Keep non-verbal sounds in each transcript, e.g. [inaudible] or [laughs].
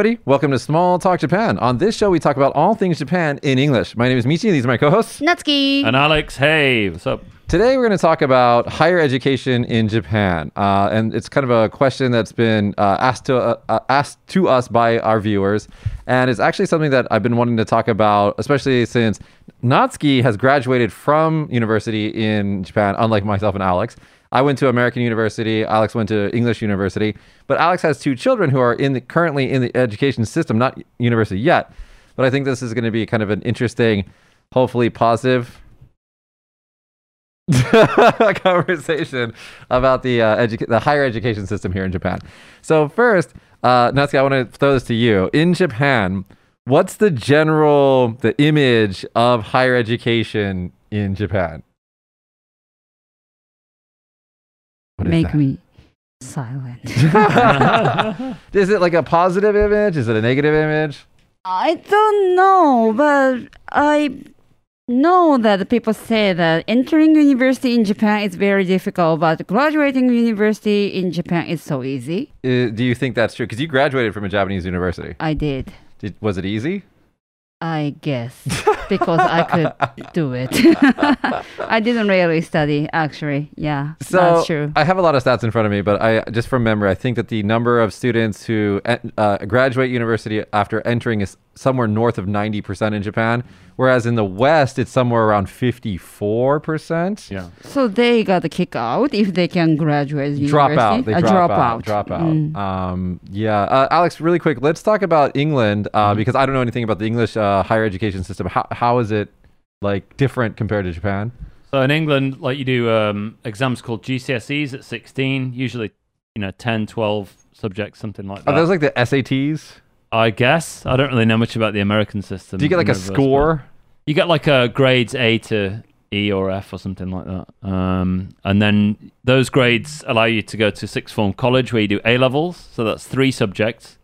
everybody. Welcome to Small Talk Japan. On this show, we talk about all things Japan in English. My name is Michi, and these are my co hosts. Natsuki. And Alex, hey, what's up? Today, we're going to talk about higher education in Japan. Uh, and it's kind of a question that's been uh, asked, to, uh, uh, asked to us by our viewers. And it's actually something that I've been wanting to talk about, especially since Natsuki has graduated from university in Japan, unlike myself and Alex. I went to American University. Alex went to English University. But Alex has two children who are in the, currently in the education system, not university yet. But I think this is going to be kind of an interesting, hopefully positive [laughs] conversation about the uh, edu- the higher education system here in Japan. So first, uh, Natsuki, I want to throw this to you. In Japan, what's the general the image of higher education in Japan? What is Make that? me silent. [laughs] is it like a positive image? Is it a negative image? I don't know, but I know that people say that entering university in Japan is very difficult, but graduating university in Japan is so easy. Uh, do you think that's true? Because you graduated from a Japanese university. I did. Did, was it easy? I guess [laughs] because I could do it. [laughs] I didn't really study, actually. Yeah, So that's true. I have a lot of stats in front of me, but I just from memory, I think that the number of students who uh, graduate university after entering is somewhere north of ninety percent in Japan, whereas in the West it's somewhere around fifty-four percent. Yeah. So they got kicked out if they can graduate Drop university. out. They Uh, drop, drop out. Drop out. Mm. Um, yeah. Uh, Alex, really quick, let's talk about England uh, Mm-hmm. because I don't know anything about the English uh, higher education system. How, how is it like different compared to Japan? So in England, like you do um, exams called GCSEs at 16, usually, you know, 10, 12 subjects, something like that. Are those like the SATs? I guess. I don't really know much about the American system. Do you get like a reverse, score? but You get like a grades A to E or F or something like that. Um, and then those grades allow you to go to sixth form college where you do A levels. So that's three subjects.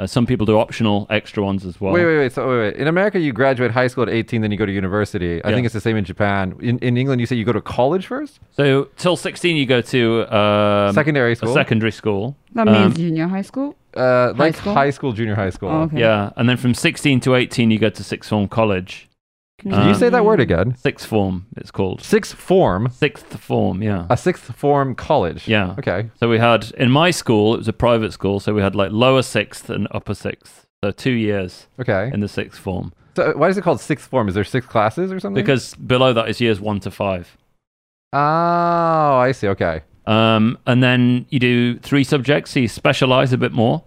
Uh, some people do optional extra ones as well. Wait, wait, wait. So, wait, wait. In America, you graduate high school at 18, then you go to university. I Yeah. think it's the same in Japan. In, in England, you say you go to college first? So till 16, you go to um, Secondary a school? secondary school. That Um, means junior high school. Uh, like school? high school, junior high school. Oh, okay. Yeah, and then from 16 to 18, you go to sixth form college. Can you Um, say that word again? Sixth form, it's called. Sixth form, Sixth form, yeah. a sixth form college. Yeah. Okay. So we had, in my school, it was a private school, so we had like lower sixth and upper sixth. So two years Okay. in the sixth form. So why is it called sixth form? Is there six classes or something? Because below that is years one to five. Oh, I see. Okay. Um, and then you do three subjects, so you specialize a bit more.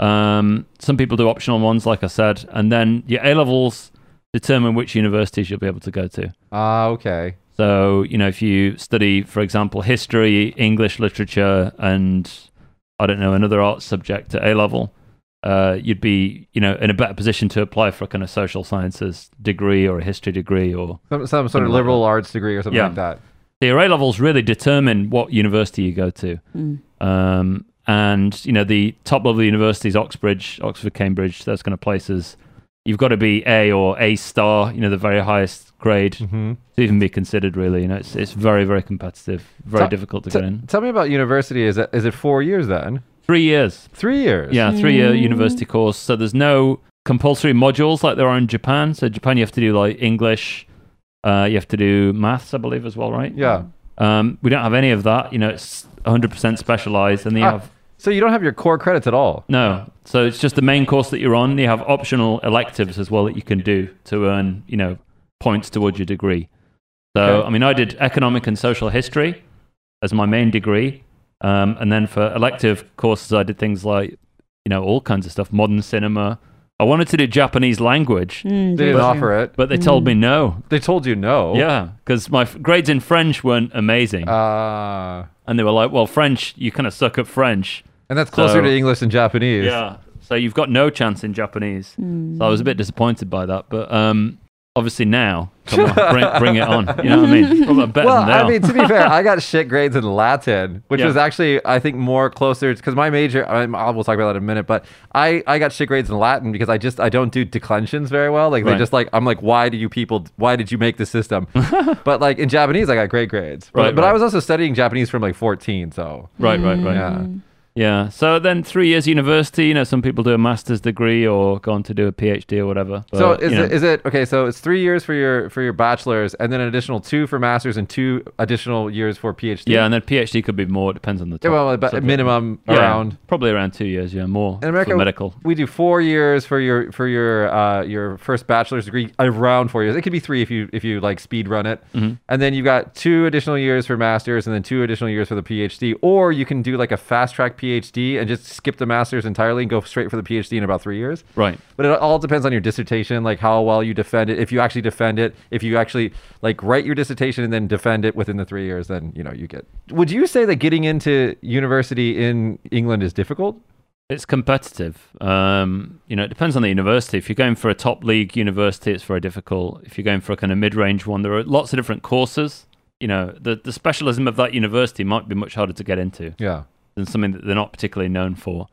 Um, some people do optional ones, like I said. And then your A levels determine which universities you'll be able to go to. Ah, okay. So, you know, if you study, for example, history, English literature, and I don't know, another arts subject at A level, uh, you'd be, you know, in a better position to apply for a kind of social sciences degree or a history degree or Some, some sort of like liberal arts degree or something Yeah. like that. The A levels really determine what university you go to. Mm. Um, and, you know, the top level universities, Oxbridge, Oxford, Cambridge, those kind of places, you've got to be A or A star, you know, the very highest grade hmm to even be considered, really. You know, it's, it's very, very competitive, very So- difficult to T- get in. tell me about university. Is it is it four years then? Three years. Three years. Yeah, three year Mm. university course. So there's no compulsory modules like there are in Japan. So Japan, you have to do like English, uh, you have to do maths, I believe, as well, right? Yeah. Um, we don't have any of that. You know, it's 100% specialized, and then you Ah. have So you don't have your core credits at all. no. So it's just the main course that you're on. You have optional electives as well that you can do to earn, you know, points towards your degree. So Okay. I mean, I did economic and social history as my main degree, um, and then for elective courses, I did things like, you know, all kinds of stuff, modern cinema. I wanted to do Japanese language, Mm, They didn't that's offer it. but they told Mm. me no. They told you no. Yeah, because my f- grades in French weren't amazing, Uh, and they were like, "Well, French, you kind of suck at French." and that's closer So- to English than Japanese. Yeah. So you've got no chance in Japanese. Mm. So I was a bit disappointed by that, but um, obviously now, come on, bring, bring it on. You know what I mean? [laughs] Well, than now. I mean, to be fair, I got [laughs] shit grades in Latin, which Yeah. was actually, I think, more closer because my major. I I will talk about that in a minute, but I, I got shit grades in Latin because I just I don't do declensions very well. Like they Right. just like I'm like, why do you people? Why did you make the system? [laughs] but like in Japanese, I got great grades. But, Right, but I was also studying Japanese from like 14, so right, right, right. yeah. Yeah. So then three years university. You know, some people do a master's degree or go on to do a PhD or whatever. so is you know, it, is it okay? So it's three years for your for your bachelor's, and then an additional two for masters, and two additional years for PhD. yeah, and then PhD could be more. It depends on the. Yeah, well, but minimum Yeah, around. probably around two years. Yeah, more In America, for medical. we do four years for your for your uh, your first bachelor's degree. Around four years. It could be three if you if you like speed run it. Mhm. And then you've got two additional years for masters, and then two additional years for the PhD. Or you can do like a fast track PhD and just skip the masters entirely and go straight for the PhD in about three years. Right. But it all depends on your dissertation, like how well you defend it. If you actually defend it, if you actually like write your dissertation and then defend it within the three years, then you know you get. Would you say that getting into university in England is difficult? It's competitive. Um, you know, it depends on the university. If you're going for a top league university, it's very difficult. If you're going for a kind of mid-range one, there are lots of different courses. You know, the the specialism of that university might be much harder to get into Yeah. Than something that they're not particularly known for.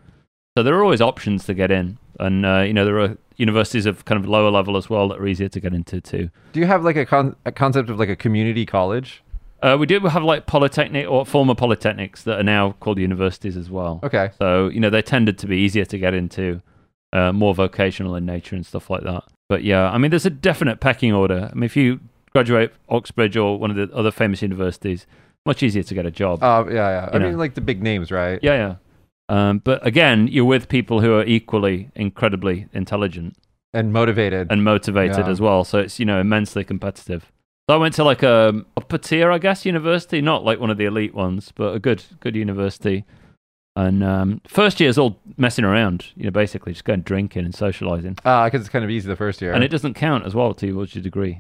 So there are always options to get in, and uh, you know, there are universities of kind of lower level as well that are easier to get into too. Do you have like a, con- a concept of like a community college? Uh, we do have like polytechnic or former polytechnics that are now called universities as well. Okay. So, you know, they tended to be easier to get into, uh, more vocational in nature and stuff like that. But yeah, I mean, there's a definite pecking order. I mean, if you graduate Oxbridge or one of the other famous universities, much easier to get a job. Uh, yeah, yeah. I You mean, like the big names, right? yeah, yeah. Um, but again, you're with people who are equally incredibly intelligent And motivated. and motivated Yeah. as well. So it's, you know, immensely competitive. So I went to like a upper tier, I guess, university, not like one of the elite ones, but a good, good university. And um, first year is all messing around, you know, basically just going drinking and socializing. Uh, because it's kind of easy the first year. And it doesn't count as well towards your degree.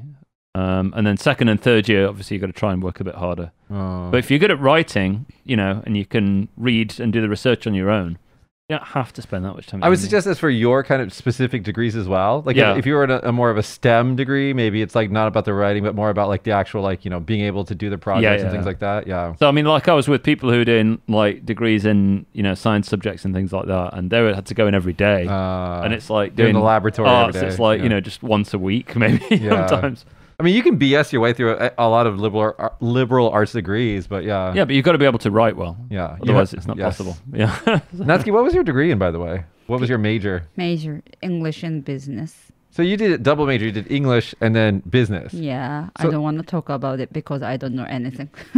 Um, and then second and third year, obviously, you've got to try and work a bit harder. Oh. But if you're good at writing, you know, and you can read and do the research on your own, you don't have to spend that much time. I would suggest this for your kind of specific degrees as well. Like Yeah. if, if you were in a, a more of a STEM degree, maybe it's like not about the writing, but more about like the actual like you know being able to do the projects and yeah. things like that. Yeah. So I mean, like I was with people who were doing like degrees in you know science subjects and things like that, and they had to go in every day, Uh, and it's like doing doing the laboratory arts. every day. It's like yeah. you know just once a week [laughs] maybe Yeah. sometimes. I mean, you can BS your way through a, a lot of liberal uh, liberal arts degrees, but yeah. Yeah, but you've got to be able to write well. Yeah. Otherwise, ha- it's not yes. possible. Yeah. [laughs] Natsuki, what was your degree in, by the way? What was your major? Major English and business. So you did a double major. You did English and then business. Yeah, So- I don't want to talk about it because I don't know anything. [laughs]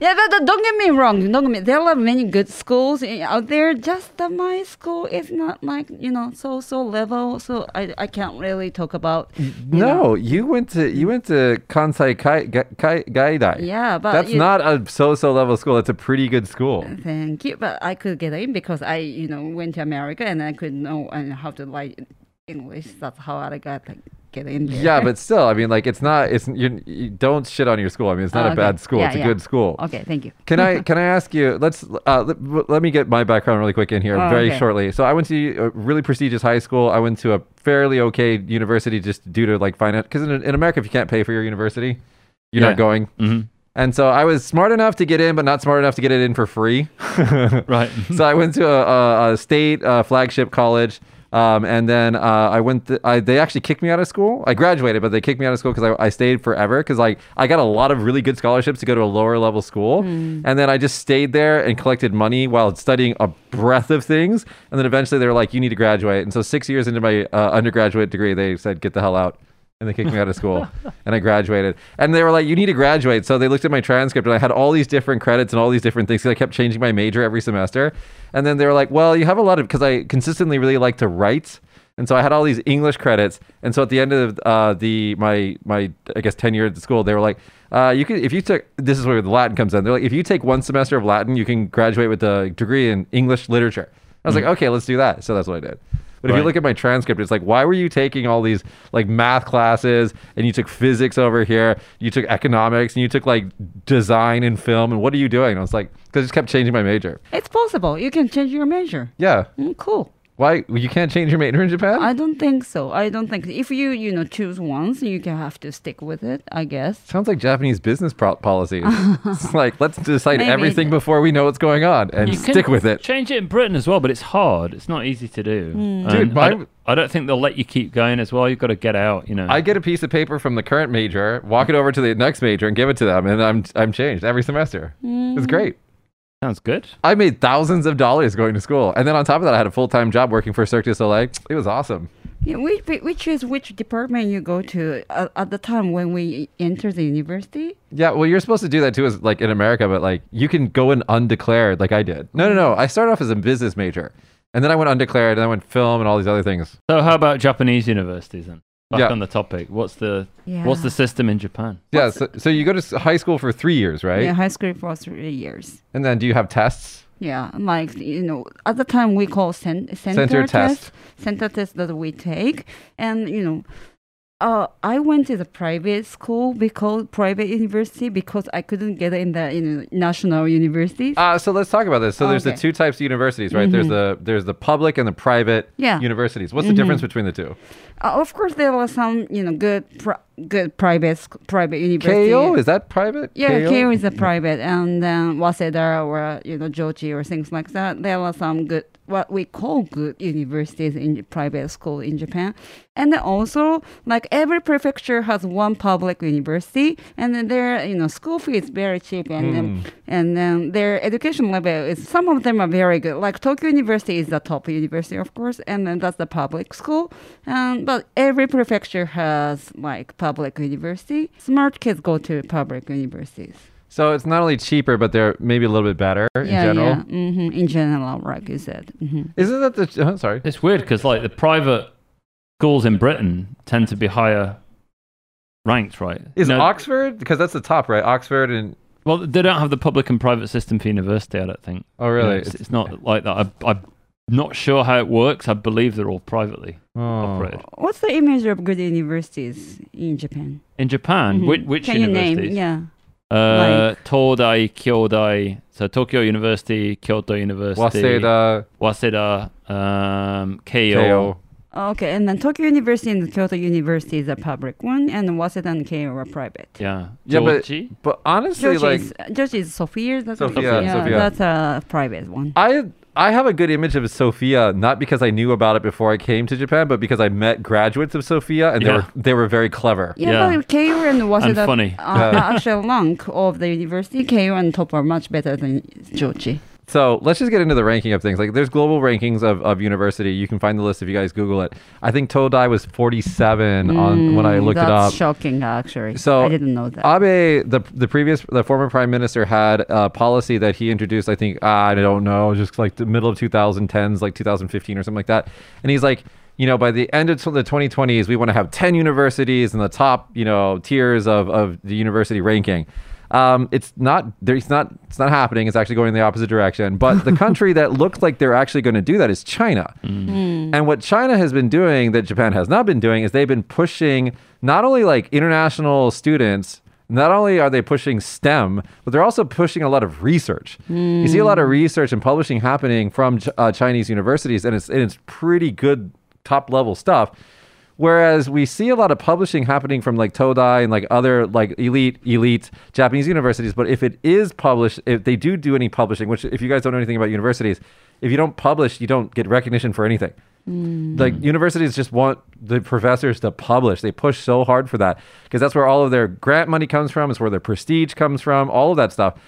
yeah, but, don't get me wrong. Don't get me. There are many good schools out there. Just that my school is not like you know so so level. So I I can't really talk about. you No, know. you went to you went to Kansai Kai, Kai, Gaidai. Yeah, but That's you- not a so-so level school. It's a pretty good school. Thank you, but I could get in because I, you know, went to America and I could know and how to write English. That's how I got to get in there. Yeah, but [laughs] still, I mean, like, it's not. It's you, you don't shit on your school. I mean, it's not Oh, a bad school. Yeah, it's a yeah. good school. okay, thank you. Can I [laughs] can I ask you? Let's uh, let, let me get my background really quick in here, Oh, very okay. shortly. So I went to a really prestigious high school. I went to a fairly okay university just due to like finance. Because in, in America, if you can't pay for your university, you're Yeah. not going. hmm And so I was smart enough to get in, but not smart enough to get it in for free. [laughs] Right. so I went to a, a, a state uh, flagship college, um, and then uh, I went. th- I, they actually kicked me out of school. I graduated, but they kicked me out of school because I, I stayed forever. Because like I got a lot of really good scholarships to go to a lower level school, and then I just stayed there and collected money while studying a breadth of things. And then eventually they were like, "You need to graduate." And so six years into my uh, undergraduate degree, they said, "Get the hell out." And they kicked me out of school [laughs] and I graduated. And they were like, you need to graduate. So they looked at my transcript and I had all these different credits and all these different things because I kept changing my major every semester. And then they were like, well, you have a lot of, because I consistently really like to write. And so I had all these English credits. And so at the end of uh, the, my, my, I guess, tenure at the school, they were like, uh, you could, if you took, this is where the Latin comes in. They're like, if you take one semester of Latin, you can graduate with a degree in English literature. I was like, okay, let's do that. So that's what I did. But if you look at my transcript, it's like, why were you taking all these like math classes and you took physics over here, you took economics and you took like design and film, and what are you doing? And I was like, because I just kept changing my major. It's possible. You can change your major. Yeah. Mm, cool. Why? You can't change your major in Japan? I don't think so. I don't think if you you know choose once, you can have to stick with it. I guess. Sounds like Japanese business pro- policies. [laughs] it's like, let's decide Maybe. everything before we know what's going on and You can stick with it. Change it in Britain as well, but it's hard. It's not easy to do. Hmm. Dude, my- I, don't, I don't think they'll let you keep going as well. You've got to get out. You know. I get a piece of paper from the current major, walk it over to the next major, and give it to them, and I'm I'm changed every semester. It's great. Sounds good. I made thousands of dollars going to school, and then on top of that, I had a full time job working for Cirque du Soleil. It was awesome. Yeah, which, which is which department you go to uh, at the time when we enter the university? Yeah, well, you're supposed to do that too, as like in America, but like you can go in undeclared, like I did. No, no, no. I started off as a business major, and then I went undeclared, and I went film and all these other things. So how about Japanese universities then? Back Yeah. on the topic. What's the Yeah. what's the system in Japan? Yeah, so, so you go to high school for three years, right? Yeah, high school for three years. And then do you have tests? Yeah, like you know, at the time we call cen- center, Center test, test. center test that we take, and you know, uh, I went to the private school because private university because I couldn't get in the know, national universities. Uh, so let's talk about this. So there's the two types of universities, right? There's the there's the public and the private Yeah. universities. What's the difference between the two? Uh, of course, there were some you know good pri- good private sc- private university. Keio is that private? Yeah, Keio? Keio is a private, and then Waseda or you know Jochi or things like that. There are some good, what we call good universities in private school in Japan, and then also like every prefecture has one public university, and then their you know school fee is very cheap, and then, and then their education level is some of them are very good. Like Tokyo University is the top university, of course, and then that's the public school, um, but every prefecture has like public university. Smart kids go to public universities. So it's not only cheaper, but they're maybe a little bit better in general. Yeah, hmm in general, right? you said. hmm Isn't that the? Oh, sorry. It's weird because like the private schools in Britain tend to be higher ranked, right? Is No, Oxford because that's the top, right? Oxford and well, they don't have the public and private system for university. I don't think. oh You know, really? it's, it's not like that. I, I'm not sure how it works. I believe they're all privately Oh. operated. What's the image of good universities in Japan? In Japan, Mhm. which, which Can you universities? name? Yeah. Uh, Todai, Kyodai, so Tokyo University, Kyoto University, Waseda, Waseda, um, Keio. KO. Okay, and then Tokyo University and Kyoto University is a public one, and Waseda and Keio are private. Yeah, Yeah, but- But honestly, Jochi like is, Jochi is Sophia. That's Sophia, yeah, Sophia. that's a private one. I I have a good image of Sophia, not because I knew about it before I came to Japan, but because I met graduates of Sophia and they Yeah. were they were very clever. Yeah, Yeah. but Keio and Waseda funny. are Yeah. are actual rank of the university. Keio and top are much better than Jochi. So let's just get into the ranking of things. Like there's global rankings of, of university. You can find the list if you guys Google it. I think Todai was 47 on when I Mm, looked it that's up. shocking, actually. So, I didn't know that. Abe, the the previous the former prime minister had a policy that he introduced. I think I don't know, just like the middle of 2010s, like 2015 or something like that. And he's like, you know, by the end of the 2020s, we want to have 10 universities in the top, you know, tiers of of the university ranking. Um, it's not there. It's not. It's not happening. It's actually going in the opposite direction. But the [laughs] country that looks like they're actually going to do that is China. And what China has been doing that Japan has not been doing is they've been pushing not only like international students, not only are they pushing STEM, but they're also pushing a lot of research. You see a lot of research and publishing happening from uh, Chinese universities, and it's and it's pretty good top level stuff. Whereas we see a lot of publishing happening from like Todai and like other like elite elite Japanese universities, but if it is published, if they do do any publishing, which if you guys don't know anything about universities, if you don't publish, you don't get recognition for anything. Mm. Like universities just want the professors to publish. They push so hard for that because that's where all of their grant money comes from. It's where their prestige comes from. All of that stuff.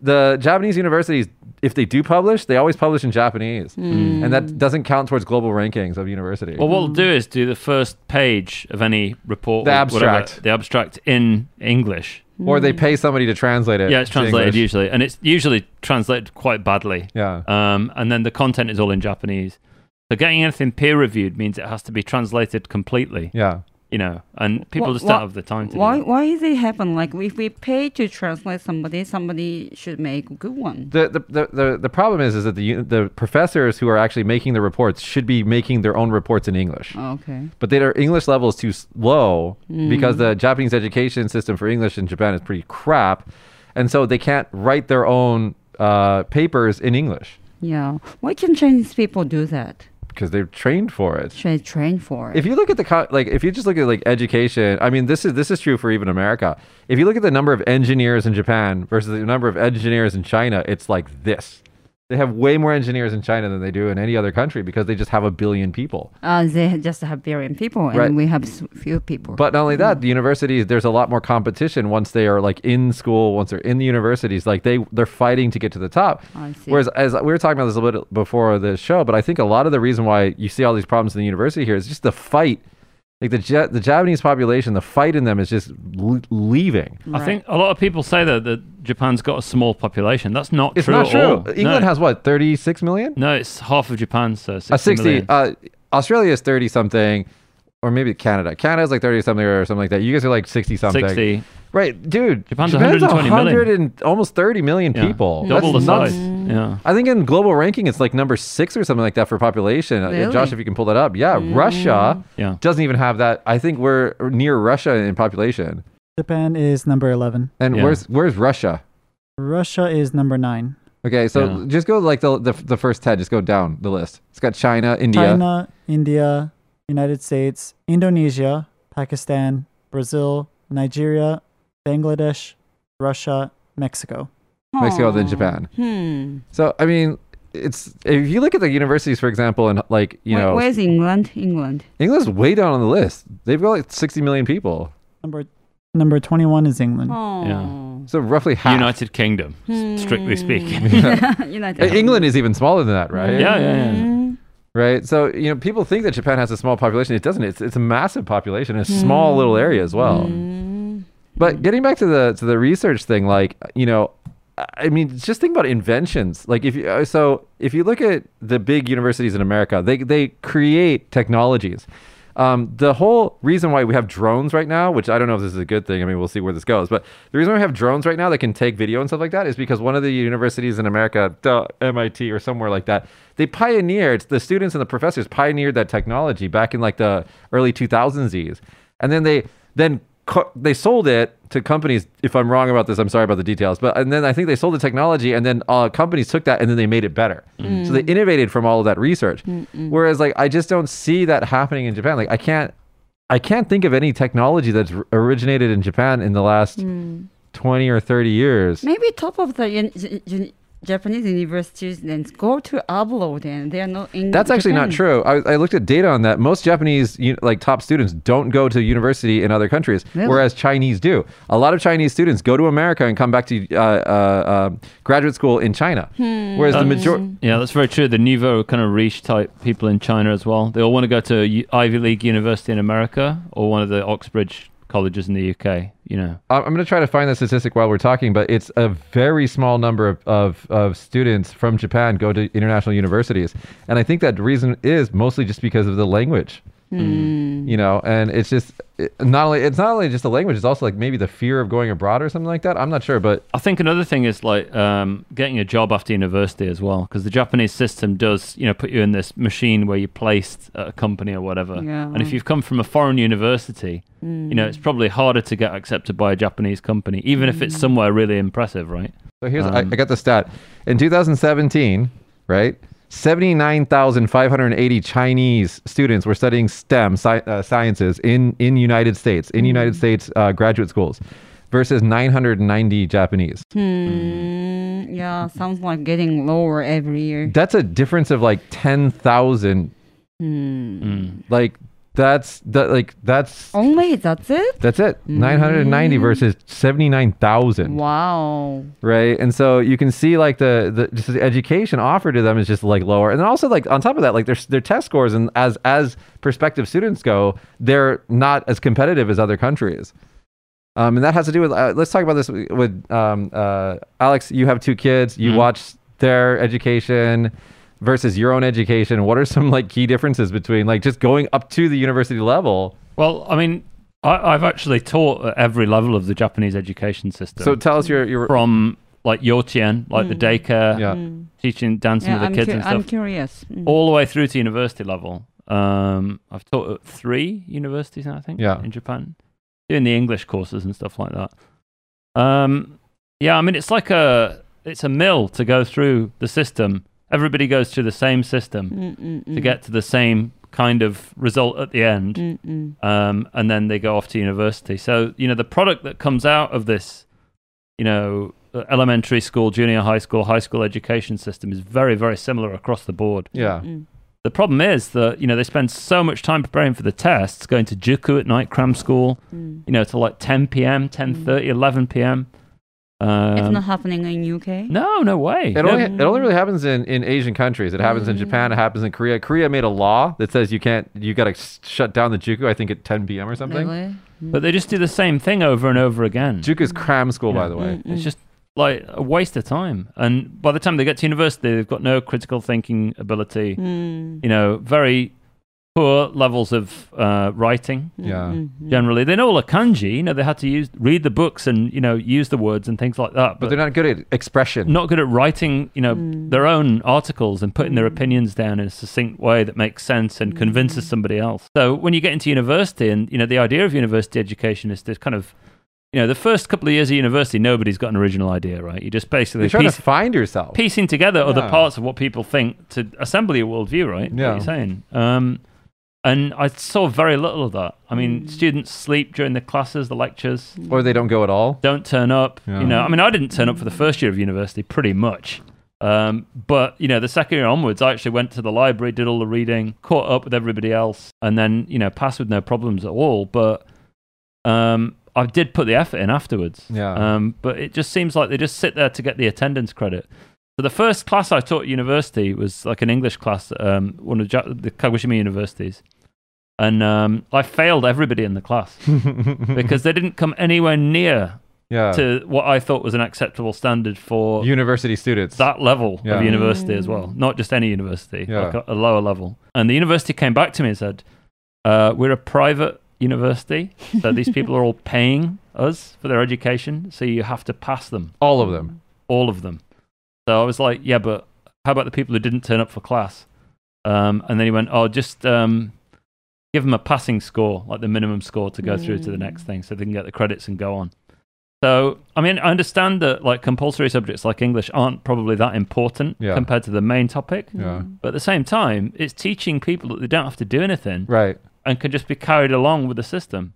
The Japanese universities, if they do publish, they always publish in Japanese, and that doesn't count towards global rankings of university. Well, what we'll do is do the first page of any report, The or whatever, abstract. the abstract in English. or they pay somebody to translate it. Yeah, it's translated usually, and it's usually translated quite badly. Yeah. Um, and then the content is all in Japanese. So getting anything peer reviewed means it has to be translated completely. Yeah. You know, and people Wha- just don't have the time to. do Why that. why is it happen? Like if we pay to translate somebody, somebody should make a good one. The, the, the, the, the problem is is that the the professors who are actually making the reports should be making their own reports in English. Okay. But their English level is too s- low because the Japanese education system for English in Japan is pretty crap. And so they can't write their own uh, papers in English Yeah. Why can Chinese people do that? Because they're trained for it. Should I train for it? If you look at the co- like, if you just look at like education, I mean, this is this is true for even America. If you look at the number of engineers in Japan versus the number of engineers in China, it's like this. They have way more engineers in China than they do in any other country because they just have a billion people. Uh, they just have billion people, and Right. we have few people. But not only that, the universities there's a lot more competition once they are like in school, once they're in the universities, like they they're fighting to get to the top. I see. Whereas as we were talking about this a little bit before the show, but I think a lot of the reason why you see all these problems in the university here is just the fight. Like the ja- the Japanese population, the fight in them is just l- leaving. I think a lot of people say that that Japan's got a small population. That's not It's true not at true. all. England no. has what, 36 million? no, it's half of Japan's, so 60 Uh, 60. million. Uh, Australia is 30 something, or maybe Canada. Canada's like 30 something or something like that. You guys are like 60 something. 60. Right, dude. Japan's 120 120 million. 100 and almost 30 million Yeah. people. Double That's the nuts. size. Yeah. I think in global ranking, it's like number six or something like that for population. Uh, Really? Josh, if you can pull that up. Yeah, Russia Yeah. doesn't even have that. I think we're near Russia in population. Japan is number 11. And Yeah. where's where's Russia? Russia is number 9. Okay, so Yeah. just go like the, the the first 10, just go down the list. It's got China, India. China, India, United States, Indonesia, Pakistan, Brazil, Nigeria, Bangladesh, Russia, Mexico. Mexico, then Japan. Hmm. So I mean, it's if you look at the universities, for example, and like you Where- know, where's England? England. England's way down on the list. They've got like 60 million people. Number number 21 is England. Oh. So roughly half. United Kingdom, s- strictly Hmm. speaking. [laughs] United. England is even smaller than that, right? Yeah, yeah, yeah. Hmm. Right. So you know, people think that Japan has a small population. It doesn't. It's it's a massive population, in a small little area as well. Hmm. But getting back to the to the research thing, like you know, I mean, just think about inventions. Like if you uh, so if you look at the big universities in America, they they create technologies. Um, the whole reason why we have drones right now, which I don't know if this is a good thing. I mean, we'll see where this goes. But the reason we have drones right now that can take video and stuff like that is because one of the universities in America, the MIT or somewhere like that, they pioneered the students and the professors pioneered that technology back in like the early 2000s, and then they then co- they sold it to companies. If I'm wrong about this, I'm sorry about the details. But and then I think they sold the technology, and then uh, companies took that and then they made it better. So they innovated from all of that research. Whereas like I just don't see that happening in Japan. Like I can't, I can't think of any technology that's originated in Japan in the last twenty or thirty years. Maybe top of the un- j- j- Japanese universities then go to abroad and they are not in. That's actually not true. I, I looked at data on that. Most Japanese you like top students don't go to university in other countries, Really? whereas Chinese do. A lot of Chinese students go to America and come back to uh, uh, uh, graduate school in China, whereas the Um, majority. Yeah, that's very true. The nouveau kind of riche type people in China as well. They all want to go to U- Ivy League university in America or one of the Oxbridge colleges in the UK. You know, I'm going to try to find the statistic while we're talking, but it's a very small number of, of, of students from Japan go to international universities. And I think that reason is mostly just because of the language. Hmm. You know, and it's just it, not only it's not only just the language, it's also like maybe the fear of going abroad or something like that. I'm not sure, but I think another thing is like um, getting a job after university as well, because the Japanese system does, you know, put you in this machine where you're placed at a company or whatever. Yeah. And if you've come from a foreign university, you know, it's probably harder to get accepted by a Japanese company, even if it's somewhere really impressive, right? So here's I, Um, I got the stat. In 2017, right? 79,580 Chinese students were studying STEM sci- uh, sciences in in United States in United States uh, graduate schools versus 990 Japanese. Hmm. Yeah, sounds like getting lower every year. That's a difference of like 10,000 Hmm. Mm. like that's that like that's Only that's it? that's it. 990 versus 79,000. Wow. right and so you can see like the the just the education offered to them is just like lower and then also like on top of that like their their test scores and as as prospective students go they're not as competitive as other countries um, and that has to do with uh, let's talk about this with um, uh, alex you have two kids you Mhm. watch their education versus your own education what are some like key differences between like just going up to the university level Well, I mean, I, I've actually taught at every level of the Japanese education system. so tell us your your from like Yochien, like the daycare, yeah Hmm. teaching dancing Yeah, with I'm, the kids cu- and stuff. I'm curious. Mm. all the way through to university level. Um, I've taught at three universities now, I think, Yeah. in Japan, doing the English courses and stuff like that. Um, yeah, I mean, it's like a it's a mill to go through the system. Everybody goes through the same system Mm, mm, to mm. get to the same kind of result at the end Mm, mm. um, and then they go off to university. So you know the product that comes out of this, you know, uh, elementary school, junior high school, high school education system is very, very similar across the board. Yeah. Mm. The problem is that you know they spend so much time preparing for the tests, going to Juku at night, cram school, Mm. you know, to like 10 p.m., 10:30, 11 p.m. Um, it's not happening in UK. no, no way. It No, only, it only really happens in, in Asian countries. It happens in Mm. Japan. It happens in Korea. Korea made a law that says you can't, you got to shut down the Juku, I think at 10 p.m. or something. Really? but they just do the same thing over and over again. Juku's cram school, by the way. Mm, It's mm. just like a waste of time. And by the time they get to university, they've got no critical thinking ability. Mm. You know, very poor levels of uh, writing. Mm, Yeah. mm, mm. Generally, they know all the kanji. You know, they had to use read the books and you know use the words and things like that. But they're not good at expression. not good at writing. You know, Mm. their own articles and putting their Mm. opinions down in a succinct way that makes sense and convinces somebody else. So when you get into university, and you know, the idea of university education is to kind of you know, the first couple of years of university, nobody's got an original idea, right? You just basically You're trying piece, to find yourself. piecing together other parts of what people think to assemble your worldview, right? What Yeah. you're saying. Um, and I saw very little of that. I mean, Mm. students sleep during the classes, the lectures, or they don't go at all. don't turn up. Yeah. You know, I mean, I didn't turn up for the first year of university, pretty much. Um, but you know, the second year onwards, I actually went to the library, did all the reading, caught up with everybody else, and then you know, passed with no problems at all. But um, I did put the effort in afterwards. Yeah. Um, but it just seems like they just sit there to get the attendance credit. So the first class I taught at university was like an English class at um, one of the Kagoshima universities, and um, I failed everybody in the class [laughs] because they didn't come anywhere near yeah. to what I thought was an acceptable standard for University students. that level Yeah. of university as well, not just any university, Yeah. like a, a lower level. And the university came back to me and said, uh, "We're a private university, so these people are all paying us for their education, so you have to pass them, all of them. all of them." So I was like, "Yeah, but how about the people who didn't turn up for class?" Um, and then he went, "Oh, just." Um, Give them a passing score, like the minimum score, to go through to the Mm. next thing, so they can get the credits and go on. So, I mean, I understand that like compulsory subjects like English aren't probably that important Yeah. compared to the main topic. Yeah. But at the same time, it's teaching people that they don't have to do anything Right. and can just be carried along with the system.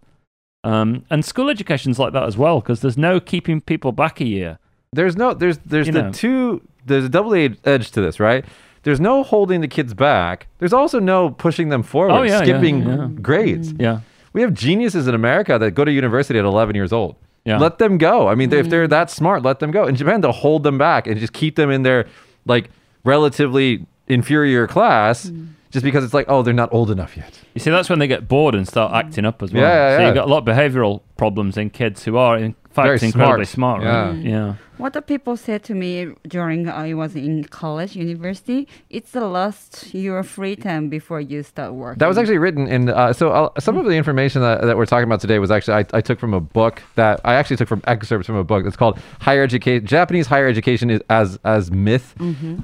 Um, and school education's like that as well because there's no keeping people back a year. There's no there's there's You the know. two there's a double edge to this, right? There's no holding the kids back. There's also no pushing them forward, Oh, yeah, yeah, skipping yeah. grades. Yeah, We have geniuses in America that go to university at 11 years old. yeah. Let them go. I mean, if they're mm. that smart, let them go. In Japan, they'll hold them back and just keep them in their like relatively inferior class mm. just because it's like, oh, they're not old enough yet. you see, that's when they get bored and start acting up as well. Yeah, yeah, So yeah. you've got a lot of behavioral problems in kids who are, in fact, Very incredibly smart. smart. right? Yeah. yeah. What the people said to me during I was in college, university, it's the last your free time before you start working. That was actually written in. Uh, so uh, some of the information that, that we're talking about today was actually I, I took from a book that I actually took from excerpts from a book that's called Higher Education Japanese Higher Education is as as Myth,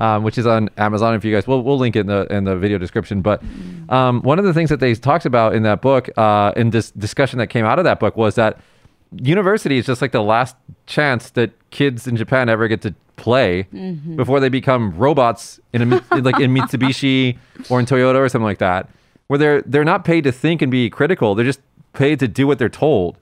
um, which is on Amazon. If you guys, we'll we'll link it in the in the video description. But um, one of the things that they talked about in that book, uh, in this discussion that came out of that book, was that university is just like the last chance that kids in Japan ever get to play mm-hmm. before they become robots in a [laughs] like in Mitsubishi or in Toyota or something like that, where they're they're not paid to think and be critical. They're just paid to do what they're told.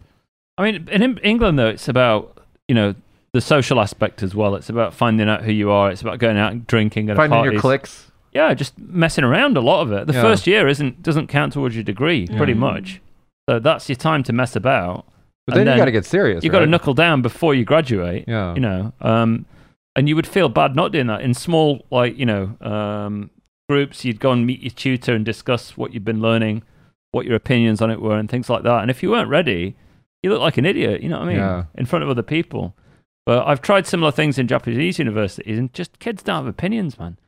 I mean, in England though, it's about you know the social aspect as well. It's about finding out who you are. It's about going out and drinking at Finding parties. your clicks. Yeah, just messing around a lot of it. The Yeah. first year isn't doesn't count towards your degree, pretty mm. much. So that's your time to mess about. But then, then you got to get serious. You got to knuckle down before you graduate. Yeah. You know, um, and you would feel bad not doing that in small, like you know, um, groups. You'd go and meet your tutor and discuss what you've been learning, what your opinions on it were, and things like that. And if you weren't ready, you look like an idiot. You know what I mean? Yeah. In front of other people. But I've tried similar things in Japanese universities, and just kids don't have opinions, man.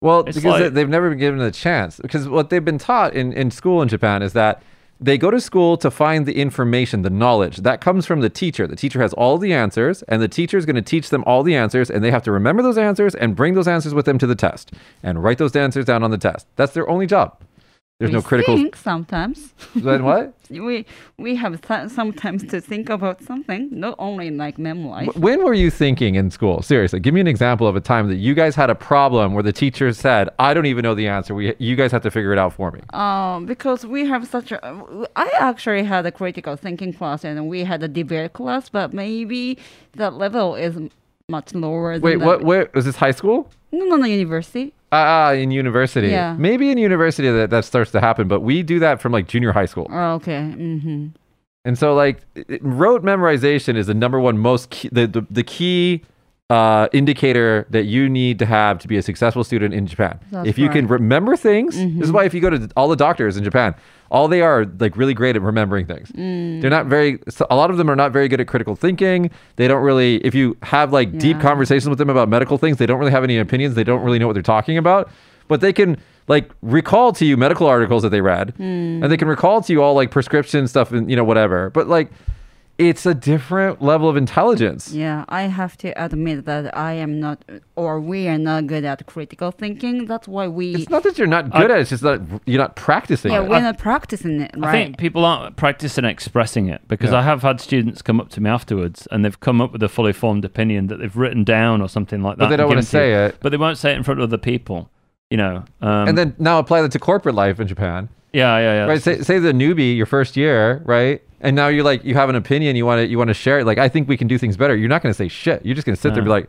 Well, It's because like- they've never been given a chance. Because what they've been taught in, in school in Japan is that they go to school to find the information, the knowledge that comes from the teacher. The teacher has all the answers, and the teacher is going to teach them all the answers, and they have to remember those answers and bring those answers with them to the test and write those answers down on the test. That's their only job. There's we no critical. think sometimes. [laughs] Then what? [laughs] we we have th- sometimes to think about something, not only like memorize. Wh- When were you thinking in school? Seriously, give me an example of a time that you guys had a problem where the teacher said, "I don't even know the answer. We, you guys have to figure it out for me." Um, because we have such a, I actually had a critical thinking class and we had a debate class, but maybe the level is much lower. Than Wait, what? Where was this high school? No, no, no, university. Ah, in university. Yeah. Maybe in university that, that starts to happen, but we do that from like junior high school. Oh, okay. Mm-hmm. And so like rote memorization is the number one most key, the, the, the key uh, indicator that you need to have to be a successful student in Japan. That's if you can remember things, this is Mhm. why if you go to all the doctors in Japan, all they are like really great at remembering things. Mm. They're not very. A lot of them are not very good at critical thinking. They don't really. If you have like deep conversations with them about medical things, they don't really have any opinions. They don't really know what they're talking about. But they can like recall to you medical articles that they read, Mm. and they can recall to you all like prescription stuff and you know whatever. But like, it's a different level of intelligence. Yeah, I have to admit that I am not, or we are not good at critical thinking. That's why we, It's not that you're not good at it. It's just that you're not practicing it. yeah, it. we're not practicing it, I right? think people aren't practicing expressing it because Yeah. I have had students come up to me afterwards and they've come up with a fully formed opinion that they've written down or something like that. But they don't want to say it. But they won't say it in front of other people. You know. Um, and then now apply that to corporate life in Japan. yeah, yeah, yeah. right say, say the newbie your first year right and now you're like you have an opinion you want to you want to share it like i think we can do things better you're not going to say shit you're just going to sit there and be like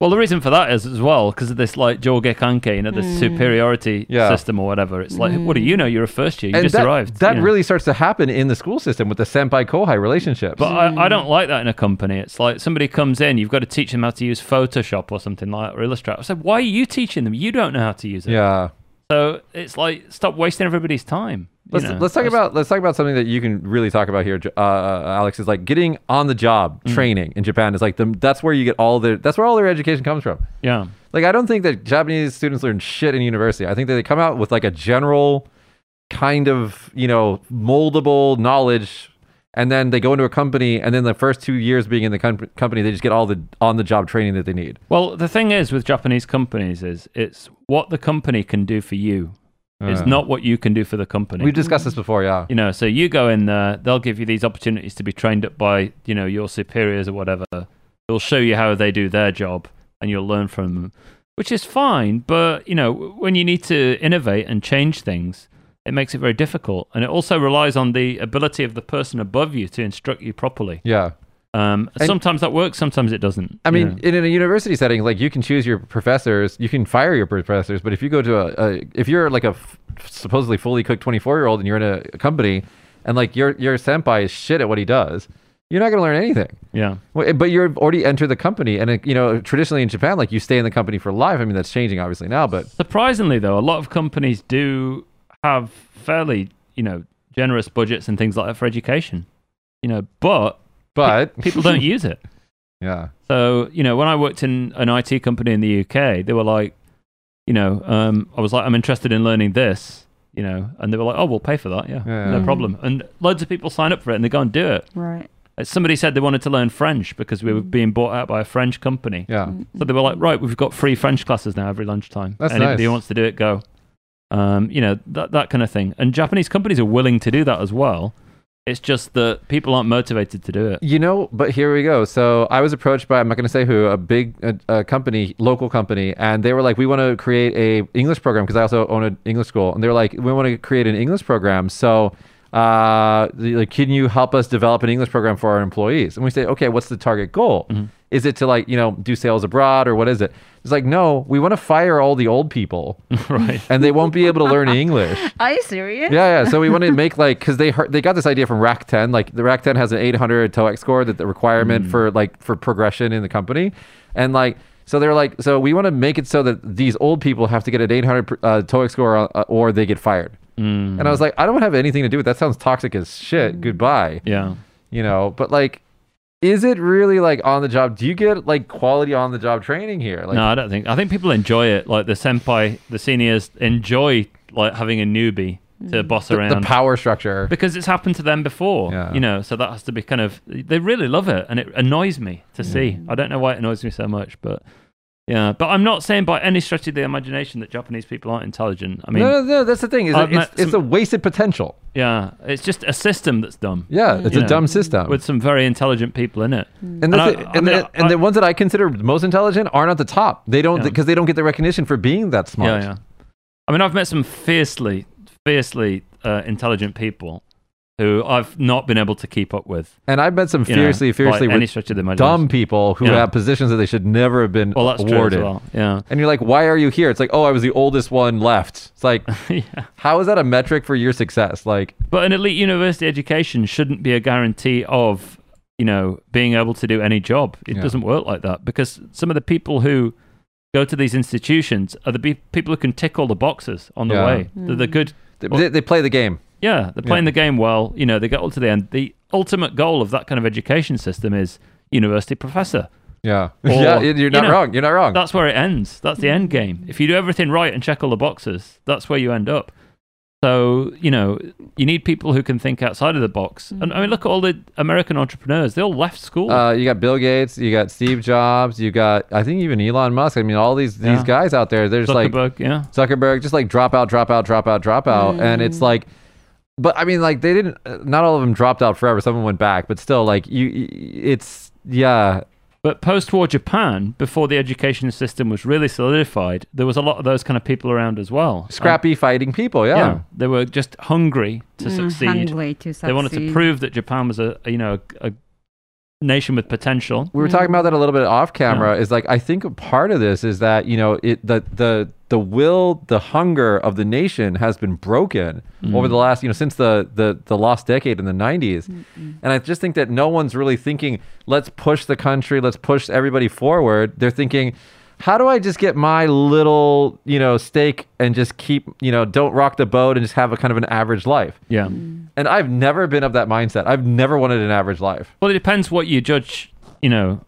Well, the reason for that is as well because of this like Joge Kankei, you know, this Mm. superiority Yeah. system or whatever. It's like, what do you know? You're a first year. You and just that, arrived. that you know. really starts to happen in the school system with the senpai kohai relationships But I, I don't like that in a company. It's like somebody comes in, you've got to teach them how to use Photoshop or something like that, or Illustrator. I said, why are you teaching them? You don't know how to use it. yeah So it's like, stop wasting everybody's time. let's, know? let's talk about let's talk about something that you can really talk about here, uh, uh, Alex. Is like getting on the job Mm. training in Japan is like the that's where you get all their that's where all their education comes from. Yeah. Like I don't think that Japanese students learn shit in university. I think that they come out with like a general kind of, you know, moldable knowledge and then they go into a company and then the first 2 years being in the com- company they just get all the on the job training that they need. Well, the thing is with Japanese companies is it's what the company can do for you. It's Uh. not what you can do for the company. We've discussed this before, yeah. you know, so you go in there, they'll give you these opportunities to be trained up by, you know, your superiors or whatever. They'll show you how they do their job and you'll learn from them, which is fine. But, you know, when you need to innovate and change things, it makes it very difficult. And it also relies on the ability of the person above you to instruct you properly. Yeah. Um, And- sometimes that works, sometimes it doesn't. I mean, in, a university setting, like you can choose your professors, you can fire your professors, but if you go to a, a if you're like a f- supposedly fully cooked 24 year old and you're in a, company and like your your senpai is shit at what he does, you're not going to learn anything. yeah. But you're already entered the company, and you know traditionally in Japan, like you stay in the company for life. I mean, that's changing obviously now, but Surprisingly, though, a lot of companies do have fairly, you know, generous budgets and things like that for education. You know, but but [laughs] people don't use it. yeah, So, you know, when I worked in an IT company in the UK, they were like, you know, um, I was like, I'm interested in learning this, you know, and they were like, oh, we'll pay for that. Yeah, Yeah. no Mm. problem. And loads of people sign up for it and they go and do it. right. Uh, Somebody said they wanted to learn French because we were being bought out by a French company. yeah. So they were like, right, we've got free French classes now every lunchtime. That's Anybody nice. who wants to do it, go. Um, you know, that, that kind of thing. And Japanese companies are willing to do that as well. It's just that people aren't motivated to do it. You know, but here we go. So I was approached by I'm not going to say who, a big uh, uh, company, local company, and they were like, "We want to create a English program because I also own an English school." And they were like, "We want to create an English program, so uh, like, can you help us develop an English program for our employees?" And we say, "Okay, what's the target goal? Is it to like you know do sales abroad or what is it?" It's like, no, we want to fire all the old people, [laughs] right. and they won't be able to learn English. [laughs] Are you serious? Yeah, yeah. So we want to make like because they heard, they got this idea from Rakuten. Like the Rakuten has an 800 TOEIC score that the requirement for like for progression in the company, and like so they're like so we want to make it so that these old people have to get an 800 uh, TOEIC score uh, or they get fired. Mm, And I was like, I don't have anything to do with that. Sounds toxic as shit. Goodbye. yeah. You know, but like. Is it really like on the job? Do you get like quality on the job training here? Like, no, I don't think. I think people enjoy it. Like the senpai, the seniors enjoy like having a newbie to mm. boss the, around the power structure. because it's happened to them before. Yeah. You know, so that has to be kind of. They really love it, and it annoys me to see. I don't know why it annoys me so much, but yeah. But I'm not saying by any stretch of the imagination that Japanese people aren't intelligent. I mean, no, no, no. That's the thing. Is it's, met it's a wasted potential. yeah, it's just a system that's dumb Yeah, it's a know, dumb system. with some very intelligent people in it. And, And I- it. I and, mean, the, I- and the ones that I consider most intelligent aren't at the top. They don't Yeah. because they don't get the recognition for being that smart. Yeah, yeah. I mean, I've met some fiercely, fiercely uh, intelligent people, who I've not been able to keep up with. And I've met some You know, fiercely, fiercely by any stretch of the imagination. dumb people who Yeah. have positions that they should never have been Well, that's awarded. true as well. Yeah. And you're like, why are you here? It's like, oh, I was the oldest one left. It's like, [laughs] yeah. how is that a metric for your success? Like, But an elite university education shouldn't be a guarantee of, you know, being able to do any job. It Yeah. doesn't work like that because some of the people who go to these institutions are the be- people who can tick all the boxes on the Yeah. way. Mm. They're the good. they, they play the game. Yeah, they're playing Yeah. the game well. You know, they get all to the end. The ultimate goal of that kind of education system is university professor. Yeah. Or, [laughs] yeah, you're you not know, wrong. You're not wrong. That's where it ends. That's the end game. If you do everything right and check all the boxes, that's where you end up. So, you know, you need people who can think outside of the box. And I mean, look at all the American entrepreneurs. They all left school. Uh, you got Bill Gates, you got Steve Jobs, you got I think even Elon Musk. I mean, all these these guys out there, they're just like Zuckerberg, yeah. Zuckerberg, just like drop out, drop out, drop out, drop out, and it's like, but I mean, like they didn't. uh, Not all of them dropped out forever. Some of them went back, but still, like you, it's yeah, But post war Japan, before the education system was really solidified, there was a lot of those kind of people around as well. scrappy fighting people. Yeah, yeah. They were just hungry to Mm, succeed. hungry to succeed. They wanted to prove that Japan was a, a, you know, a, a nation with potential. we were talking about that a little bit off camera. Is like I think part of this is that you know it the the the will, the hunger of the nation has been broken mm-hmm. over the last you know since the the the lost decade in the 90s, and I just think that no one's really thinking let's push the country, let's push everybody forward. They're thinking. How do I just get my little, you know, stake and just keep, you know, don't rock the boat and just have a kind of an average life? Yeah. Mm. And I've never been of that mindset. I've never wanted an average life. Well, it depends what you judge, you know,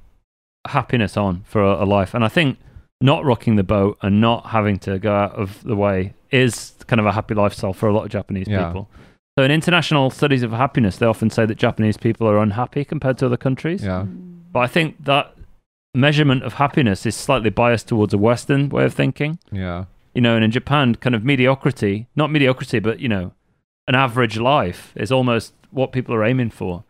happiness on for a, a life. And I think not rocking the boat and not having to go out of the way is kind of a happy lifestyle for a lot of Japanese Yeah. people. So in international studies of happiness, they often say that Japanese people are unhappy compared to other countries. Yeah. Mm. But I think that measurement of happiness is slightly biased towards a Western way of thinking. Yeah. You know, and in Japan, kind of mediocrity, not mediocrity, but, you know, an average life is almost what people are aiming for.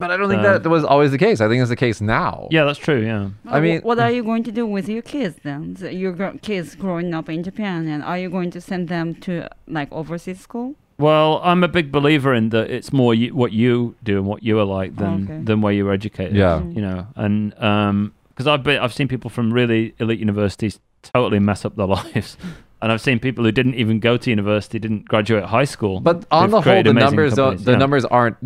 But I don't think Uh, that was always the case. I think it's the case now. Yeah, that's true. Yeah. I mean- what are you going to do with your kids then? Your kids growing up in Japan, and are you going to send them to like overseas school? Well, I'm a big believer in that it's more you, what you do and what you are like than Okay. than where you were educated. Yeah. You know, and um, because I've been, I've seen people from really elite universities totally mess up their [laughs] lives, and I've seen people who didn't even go to university, didn't graduate high school. But on the whole, the numbers companies. the Yeah. numbers aren't.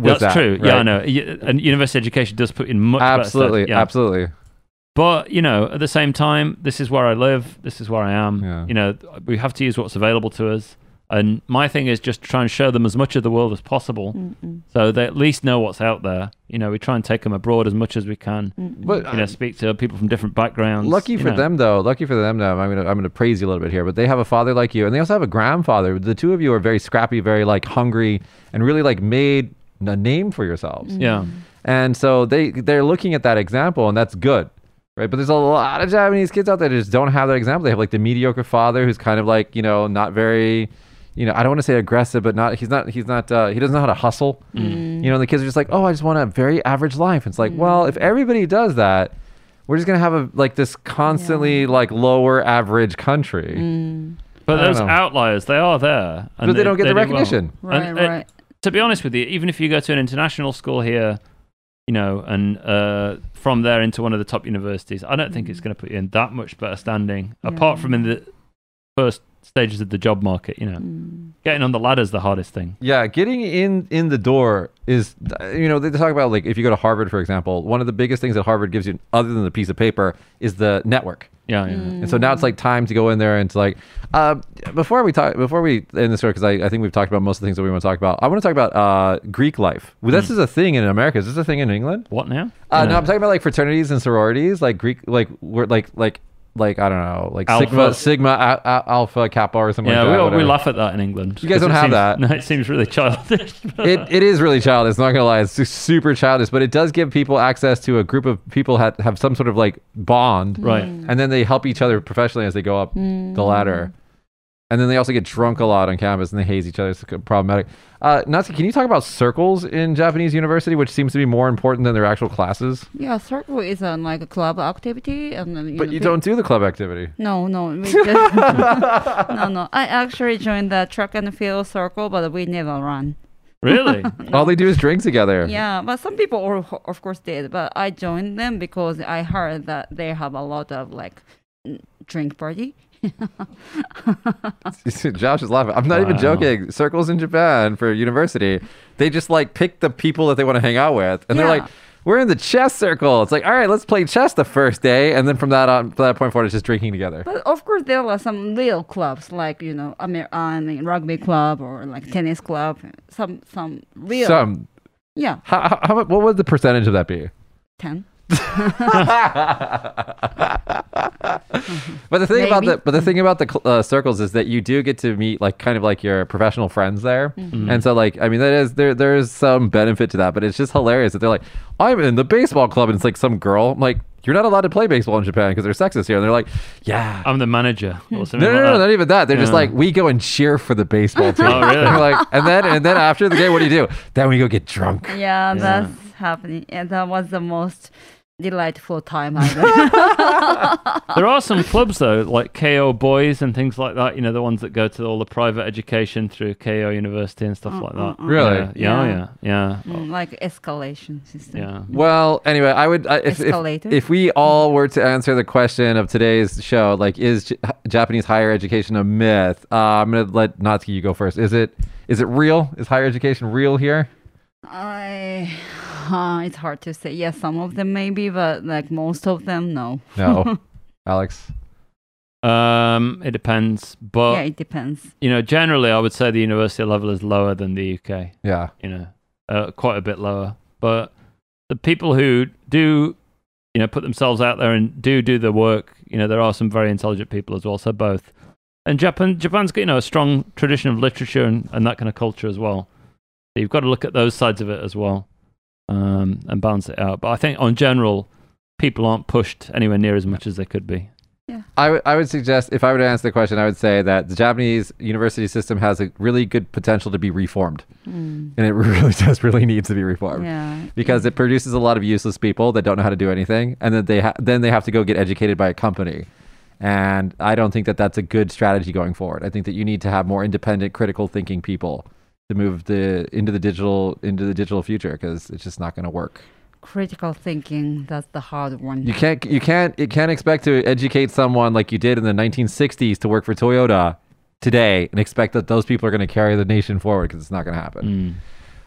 That's that, true. Yeah, I know. And university education does put in much Absolutely. Yeah. absolutely. But you know, at the same time, this is where I live. This is where I am. Yeah. You know, we have to use what's available to us. And my thing is just try and show them as much of the world as possible, Mm-mm. so they at least know what's out there. You know, we try and take them abroad as much as we can. But You know, speak to people from different backgrounds. lucky you for know. them, though. Lucky for them, though. I'm gonna I'm gonna praise you a little bit here, but they have a father like you, and they also have a grandfather. The two of you are very scrappy, very like hungry, and really like made a name for yourselves. Mm-hmm. Yeah, And so they they're looking at that example, and that's good, right? But there's a lot of Japanese kids out there that just don't have that example. They have like the mediocre father who's kind of like you know not very, you know I don't want to say aggressive, but not he's not he's not uh, he doesn't know how to hustle. Mm. You know, and the kids are just like, oh, I just want a very average life. It's like, well, if everybody does that, we're just gonna have a like this constantly like lower average country. Mm. but I those know. outliers, they are there, and But they don't get the do well. recognition. Right, And, right. to be honest with you, even if you go to an international school here, you know, and uh, from there into one of the top universities, I don't think it's going to put you in that much better standing, apart from in the first stages of the job market. You know, Mm. getting on the ladder is the hardest thing. Yeah, getting in in the door is, you know, they talk about like if you go to Harvard, for example, one of the biggest things that Harvard gives you, other than the piece of paper, is the network. Yeah, yeah. And so now it's like time to go in there and to like, uh, before we talk, before we end this story, because I, I think we've talked about most of the things that we want to talk about. I want to talk about uh, Greek life. Well, this is a thing in America. Is this a thing in England? What now? Uh, You no, I'm talking about like fraternities and sororities, like Greek, like we're like like like I don't know, like Alpha. sigma sigma a, a, alpha kappa or something. yeah, like that, we, we laugh at that in England. You guys don't have seems- that. [laughs] No, it seems really childish. [laughs] it, it is really childish. Not gonna lie, it's super childish, but it does give people access to a group of people that have some sort of like bond, right. Mm. and then they help each other professionally as they go up mm. the ladder. And then they also get drunk a lot on campus and they haze each other. It's problematic. Uh, Natsuki, can you talk about circles in Japanese university, which seems to be more important than their actual classes? Yeah, circle is uh, like a club activity, and then, But know, you pe- don't do the club activity. No, no, [laughs] we just, [laughs] no, no. I actually joined the track and field circle, but we never run. Really? [laughs] All they do is drink together. Yeah, but some people, or, of course, did. But I joined them because I heard that they have a lot of like drink party. [laughs] Josh is laughing. I'm not even joking. Circles in Japan for university, they just like pick the people that they want to hang out with, and they're like, "We're in the chess circle." It's like, all right, let's play chess the first day, and then from that on, from that point forward, it's just drinking together. But of course, there are some real clubs like you know, Amer- uh, I mean, rugby club or like tennis club. Some some real. Some, Yeah, how, how, how, what would the percentage of that be? ten. [laughs] But the thing about the but the thing about the uh, circles is that you do get to meet like kind of like your professional friends there, Mm-hmm. and so like I mean that is there there's some benefit to that, but it's just hilarious that they're like I'm in the baseball club and it's like some girl I'm like you're not allowed to play baseball in Japan because they're sexist here, and they're like yeah. I'm the manager or something no, no, like no, not even that. They're just like, we go and cheer for the baseball [laughs] team. Oh, really? And, like, and then, and then after the game, what do you do? Then we go get drunk. Yeah, Yeah. that's happening, and that was the most delightful time. [laughs] [laughs] There are some clubs though, like Keio Boys and things like that. You know, the ones that go to all the private education through Keio University and stuff like that. Really? Yeah, yeah, Yeah. yeah, yeah. Mm, like escalation system. yeah. Well, anyway, I would I- if, if if we all were to answer the question of today's show, like is J- Japanese higher education a myth? Uh, I'm gonna let Natsuki you go first. Is it is it real? Is higher education real here? I, [sighs] uh, it's hard to say. Yes, some of them maybe, but like most of them, no. No, [laughs] Alex. Um, it depends, but yeah, it depends. you know, generally, I would say the university level is lower than the UK. Yeah, You know, uh, quite a bit lower. But the people who do, you know, put themselves out there and do do the work, you know, there are some very intelligent people as well. So both. And Japan, Japan's got you know a strong tradition of literature and, and that kind of culture as well. So you've got to look at those sides of it as well, um, and balance it out. But I think on general, people aren't pushed anywhere near as much as they could be. I would I would suggest if I were to answer the question, I would say that the Japanese university system has a really good potential to be reformed, Mm. and it [laughs] really does really needs to be reformed. Yeah. because it produces a lot of useless people that don't know how to do anything, and then they ha- then they have to go get educated by a company. And I don't think that that's a good strategy going forward. I think that you need to have more independent, critical thinking people to move the into the digital into the digital future because it's just not going to work. Critical thinking, that's the hard one. You can't you can't you can't expect to educate someone like you did in the 1960s to work for Toyota today and expect that those people are going to carry the nation forward because it's not going to happen. Mm.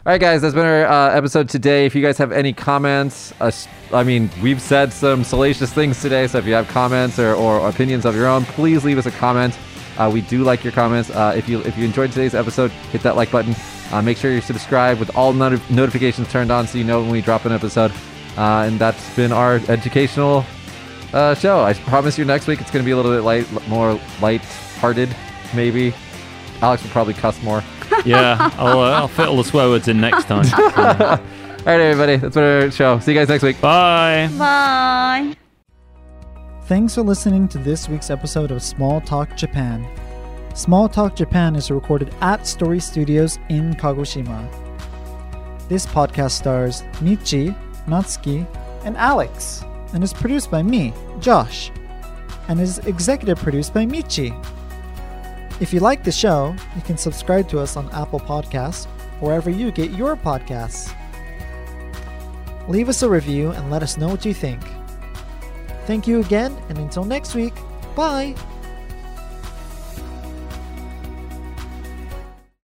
All right, guys, that's been our uh, episode today. If you guys have any comments, uh, s- I mean, we've said some salacious things today, so if you have comments or, or opinions of your own, please leave us a comment. Uh, we do like your comments. Uh, if you if you enjoyed today's episode, hit that like button. Uh, make sure you're subscribed with all noti- notifications turned on so you know when we drop an episode. Uh, and that's been our educational uh, show. I promise you next week it's going to be a little bit light, more light-hearted, maybe. Alex will probably cuss more. [laughs] Yeah, I'll, uh, I'll fit all the swear words in next time. [laughs] All right, everybody, that's been our show. See you guys next week. Bye. Bye. Thanks for listening to this week's episode of Small Talk Japan. Small Talk Japan is recorded at Story Studios in Kagoshima. This podcast stars Michi, Natsuki, and Alex, and is produced by me, Josh, and is executive produced by Michi. If you like the show, you can subscribe to us on Apple Podcasts, wherever you get your podcasts. Leave us a review and let us know what you think. Thank you again, and until next week, bye!